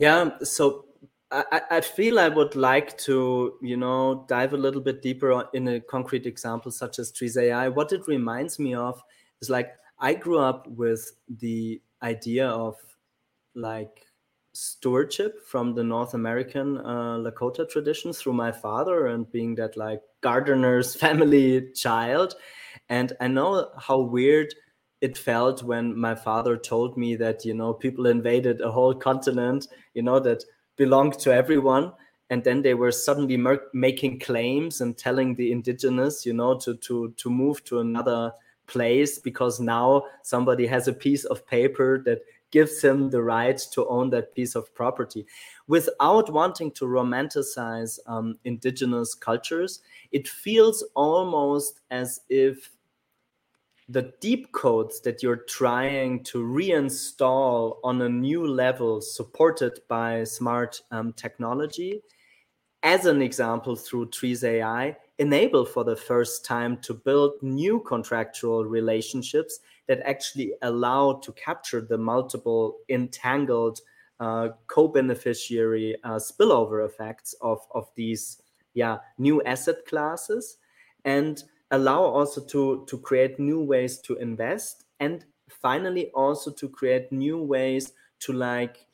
Yeah, so I, I feel I would like to, you know, dive a little bit deeper in a concrete example such as Trees AI. What it reminds me of is like I grew up with the idea of like stewardship from the North American uh, Lakota tradition through my father and being that like gardener's family child. And I know how weird it felt when my father told me that, you know, people invaded a whole continent, you know, that belonged to everyone. And then they were suddenly mer- making claims and telling the indigenous, you know, to, to, to move to another place because now somebody has a piece of paper that gives him the right to own that piece of property without wanting to romanticize um, indigenous cultures it feels almost as if the deep codes that you're trying to reinstall on a new level supported by smart um, technology. As an example through trees ai enable for the first time to build new contractual relationships that actually allow to capture the multiple entangled uh, co-beneficiary uh, spillover effects of, of these yeah new asset classes. And allow also to to create new ways to invest and finally also to create new ways to like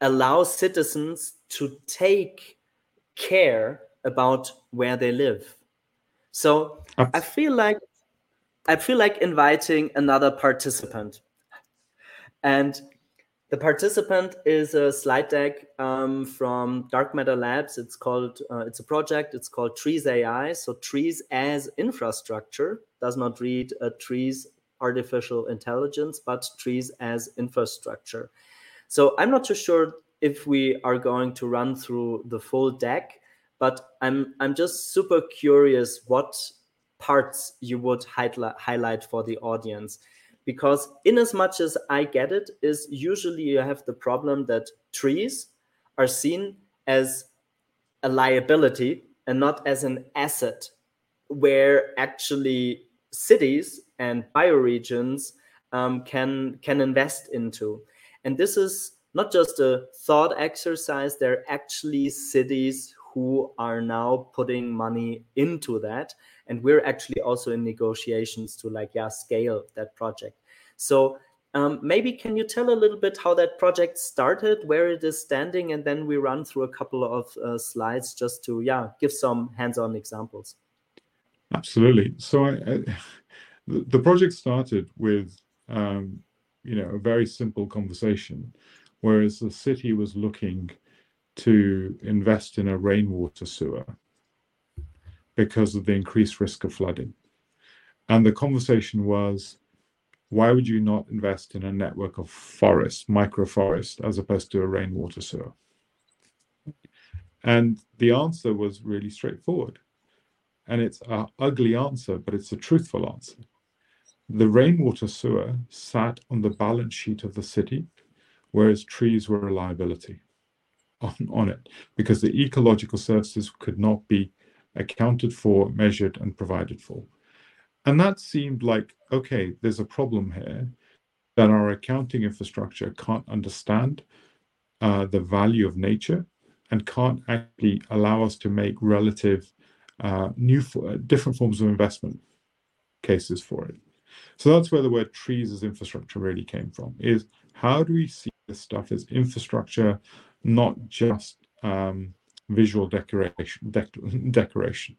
allow citizens to take care about where they live. So I feel like I feel like inviting another participant. And the participant is a slide deck um, from Dark Matter Labs. It's called uh, it's a project. It's called Trees AI. So trees as infrastructure does not read a trees artificial intelligence, but trees as infrastructure. So I'm not too sure if we are going to run through the full deck, but i'm i'm just super curious what parts you would highlight highlight for the audience because in as much as i get it is usually you have the problem that trees are seen as a liability and not as an asset where actually cities and bioregions um, can can invest into. And this is not just a thought exercise there are actually cities who are now putting money into that. And we're actually also in negotiations to like yeah scale that project. So um, maybe can you tell a little bit how that project started where it is standing and then we run through a couple of uh, slides just to yeah give some hands-on examples. Absolutely. So I, I, the project started with um, you know a very simple conversation whereas the city was looking to invest in a rainwater sewer because of the increased risk of flooding. And the conversation was, why would you not invest in a network of forests, microforest, as opposed to a rainwater sewer? And the answer was really straightforward. And it's an ugly answer, but it's a truthful answer. The rainwater sewer sat on the balance sheet of the city, whereas trees were a liability on, on it because the ecological services could not be accounted for, measured, and provided for. And that seemed like, okay, there's a problem here that our accounting infrastructure can't understand uh, the value of nature and can't actually allow us to make relative uh, new, uh, different forms of investment cases for it. So that's where the word trees as infrastructure really came from. Is how do we see this stuff as infrastructure not just um, visual decoration, dec- decoration.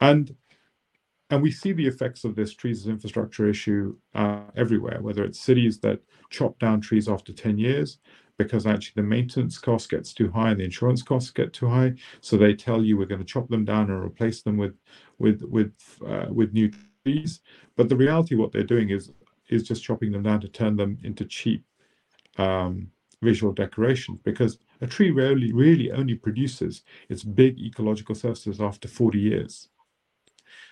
And and we see the effects of this trees as infrastructure issue uh, everywhere, whether it's cities that chop down trees after 10 years because actually the maintenance cost gets too high and the insurance costs get too high. So they tell you we're going to chop them down and replace them with with with uh, with new trees. But the reality, what they're doing is is just chopping them down to turn them into cheap um, visual decoration because a tree rarely really only produces its big ecological services after 40 years.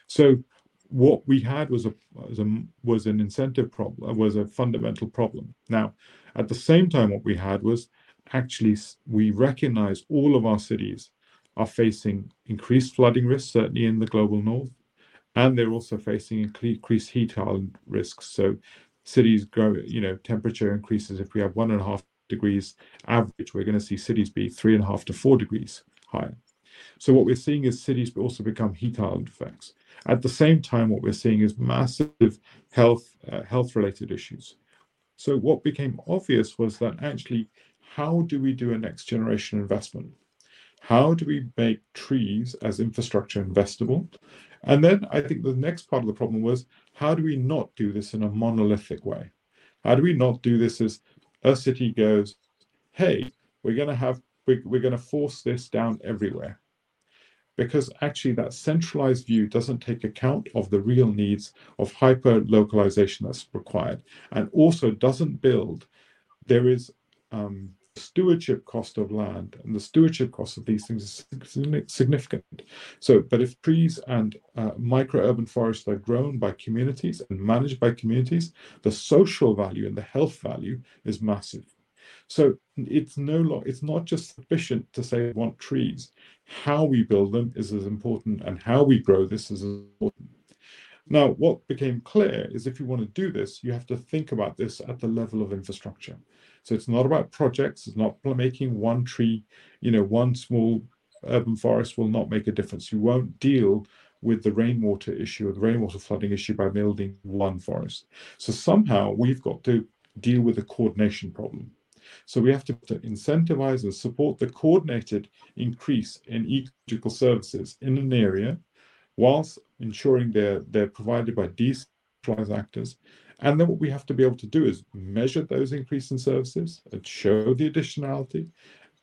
So what we had was a, was, a, was an incentive problem, was a fundamental problem. Now, at the same time, what we had was actually we recognize all of our cities are facing increased flooding risks, certainly in the global north, and they're also facing increased heat island risks. So cities grow, you know, temperature increases if we have one and a half degrees average, we're going to see cities be three and a half to four degrees higher. So what we're seeing is cities also become heat island effects. At the same time, what we're seeing is massive health uh, health related issues. So what became obvious was that actually, how do we do a next generation investment? How do we make trees as infrastructure investable? And then I think the next part of the problem was how do we not do this in a monolithic way? How do we not do this as a city goes, hey, we're going to have, we're, we're going to force this down everywhere? Because actually, that centralized view doesn't take account of the real needs of hyper localization that's required and also doesn't build. There is um, stewardship cost of land and the stewardship cost of these things is significant. So, but if trees and uh, micro-urban forests are grown by communities and managed by communities, the social value and the health value is massive. So it's no long, it's not just sufficient to say we want trees. How we build them is as important, and how we grow this is important. Now, what became clear is if you want to do this, you have to think about this at the level of infrastructure. So it's not about projects. It's not making one tree, you know, one small urban forest will not make a difference. You won't deal with the rainwater issue or the rainwater flooding issue by building one forest. So somehow we've got to deal with the coordination problem. So we have to, incentivize and support the coordinated increase in ecological services in an area whilst ensuring they're, they're provided by decentralized actors and then what we have to be able to do is measure those increase in services and show the additionality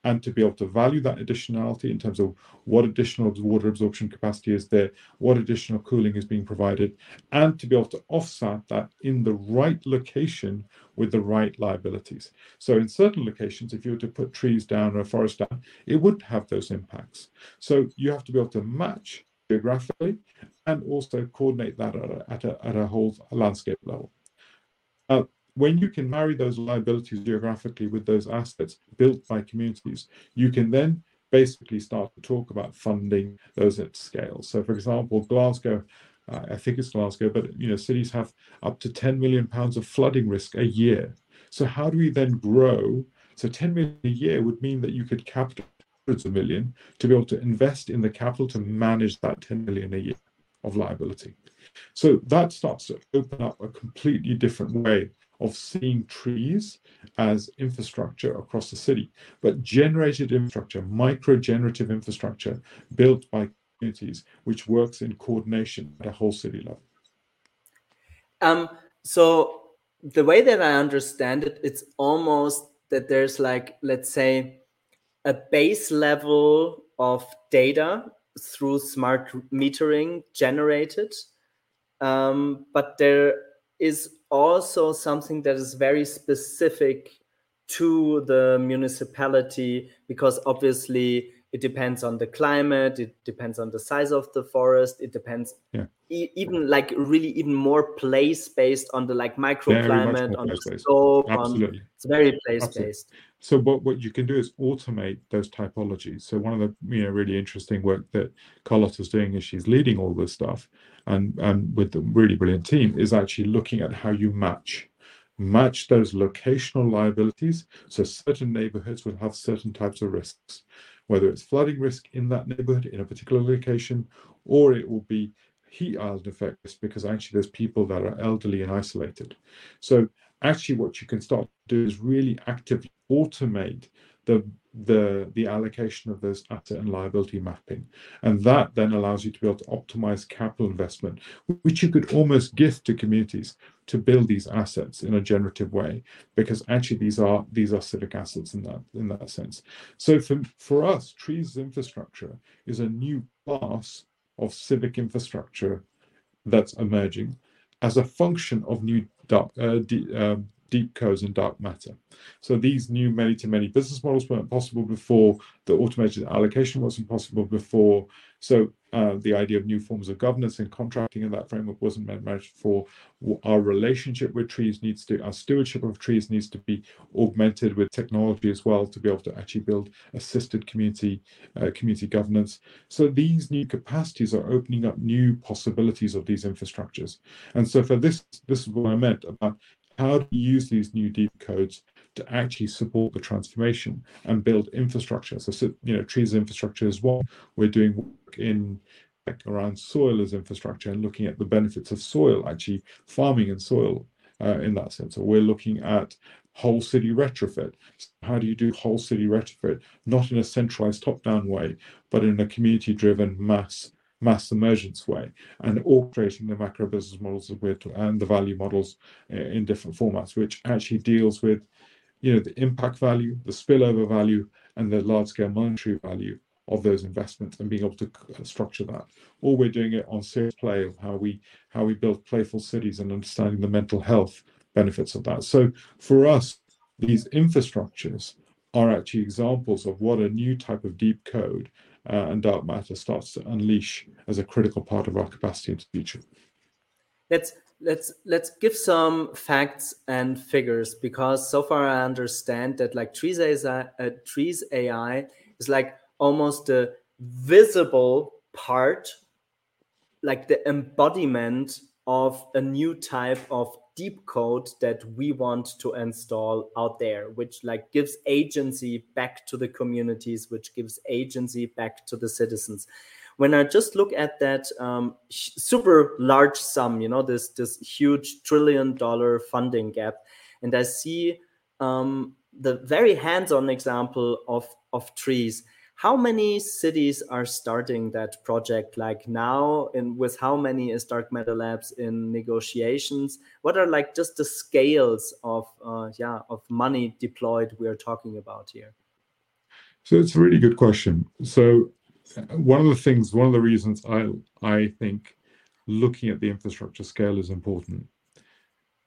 and to be able to value that additionality in terms of what additional water absorption capacity is there, what additional cooling is being provided, and to be able to offset that in the right location with the right liabilities. So in certain locations, if you were to put trees down or a forest down, it would have those impacts. So you have to be able to match geographically and also coordinate that at a, at a, at a whole landscape level. Uh, when you can marry those liabilities geographically with those assets built by communities, you can then basically start to talk about funding those at scale. So, for example, Glasgow, uh, I think it's Glasgow, but you know, cities have up to 10 million pounds of flooding risk a year. So, how do we then grow? So, 10 million a year would mean that you could capital hundreds of million to be able to invest in the capital to manage that 10 million a year of liability. So that starts to open up a completely different way of seeing trees as infrastructure across the city, but generated infrastructure, micro generative infrastructure built by communities, which works in coordination at a whole city level. Um, so the way that I understand it, it's almost that there's like, let's say, a base level of data through smart metering generated um, but there is also something that is very specific to the municipality because obviously it depends on the climate it depends on the size of the forest it depends yeah. e- even like really even more place based on the like microclimate on the Absolutely. On, it's very place based so what, what you can do is automate those typologies. So one of the you know really interesting work that carlotta is doing is she's leading all this stuff and and with the really brilliant team is actually looking at how you match match those locational liabilities so certain neighborhoods will have certain types of risks whether it's flooding risk in that neighborhood in a particular location, or it will be heat island effects because actually there's people that are elderly and isolated. So actually what you can start to do is really actively automate the the the allocation of those asset and liability mapping. And that then allows you to be able to optimize capital investment which you could almost gift to communities to build these assets in a generative way because actually these are these are civic assets in that in that sense. So for for us trees infrastructure is a new class of civic infrastructure that's emerging as a function of new uh, um, deep codes and dark matter. So these new many-to-many business models weren't possible before. The automated allocation wasn't possible before. So uh, the idea of new forms of governance and contracting in that framework wasn't managed for. Our relationship with trees needs to, our stewardship of trees needs to be augmented with technology as well to be able to actually build assisted community uh, community governance. So these new capacities are opening up new possibilities of these infrastructures. And so for this, this is what I meant about how do you use these new deep codes to actually support the transformation and build infrastructure. So, you know, trees infrastructure is one. We're doing work in like around soil as infrastructure and looking at the benefits of soil, actually farming and soil uh, in that sense. So we're looking at whole city retrofit. How do you do whole city retrofit? Not in a centralized top-down way, but in a community-driven mass mass emergence way, and orchestrating the macro business models and the value models eh, in different formats, which actually deals with, you know, the impact value, the spillover value, and the large-scale monetary value of those investments and being able to uh, structure that. Or we're doing it on serious play of how we how we build playful cities and understanding the mental health benefits of that. So for us, these infrastructures are actually examples of what a new type of deep code uh, and dark matter starts to unleash as a critical part of our capacity into the future. Let's let's let's give some facts and figures because so far I understand that like trees AI, uh, trees AI is like almost the visible part, like the embodiment of a new type of deep code that we want to install out there which like gives agency back to the communities which gives agency back to the citizens. When i just look at that um, super large sum you know this this huge trillion dollar funding gap and i see um, the very hands-on example of of trees how many cities are starting that project like now and with how many is dark matter labs in negotiations? What are like just the scales of uh, yeah of money deployed we are talking about here? So it's a really good question. So uh, one of the things one of the reasons i i think looking at the infrastructure scale is important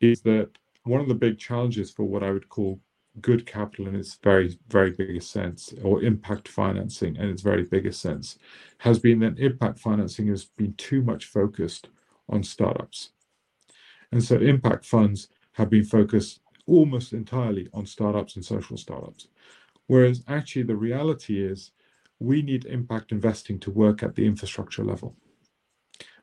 is that one of the big challenges for what i would call good capital in its very, very biggest sense, or impact financing in its very biggest sense, has been that impact financing has been too much focused on startups. And so impact funds have been focused almost entirely on startups and social startups. Whereas actually the reality is we need impact investing to work at the infrastructure level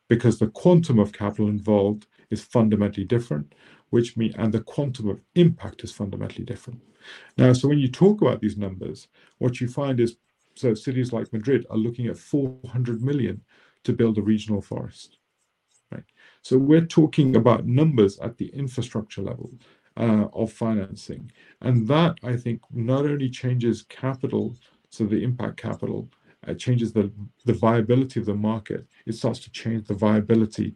because the quantum of capital involved is fundamentally different which mean and the quantum of impact is fundamentally different. Now, so when you talk about these numbers, what you find is so cities like Madrid are looking at 400 million to build a regional forest. Right. So we're talking about numbers at the infrastructure level uh, of financing, and that I think not only changes capital, so the impact capital, uh, changes the the viability of the market. It starts to change the viability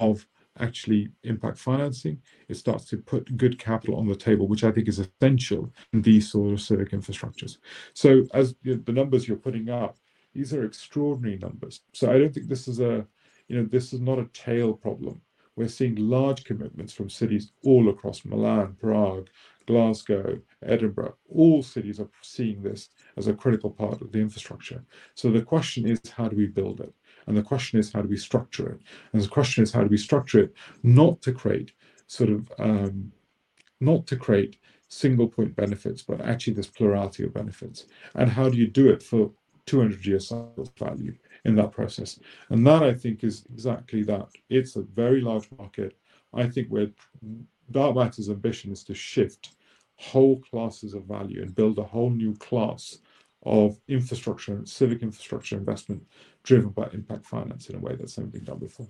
of actually impact financing. It starts to put good capital on the table, which I think is essential in these sort of civic infrastructures. So as the numbers you're putting up, these are extraordinary numbers. So I don't think this is a, you know, this is not a tail problem. We're seeing large commitments from cities all across Milan, Prague, Glasgow, Edinburgh. All cities are seeing this as a critical part of the infrastructure. So the question is, how do we build it? And the question is, how do we structure it? And the question is, how do we structure it not to create sort of um, not to create single point benefits, but actually this plurality of benefits. And how do you do it for 200 year cycle value in that process? And that I think is exactly that. It's a very large market. I think where Dark Matter's ambition is to shift whole classes of value and build a whole new class of infrastructure, civic infrastructure investment driven by impact finance in a way that's never been done before.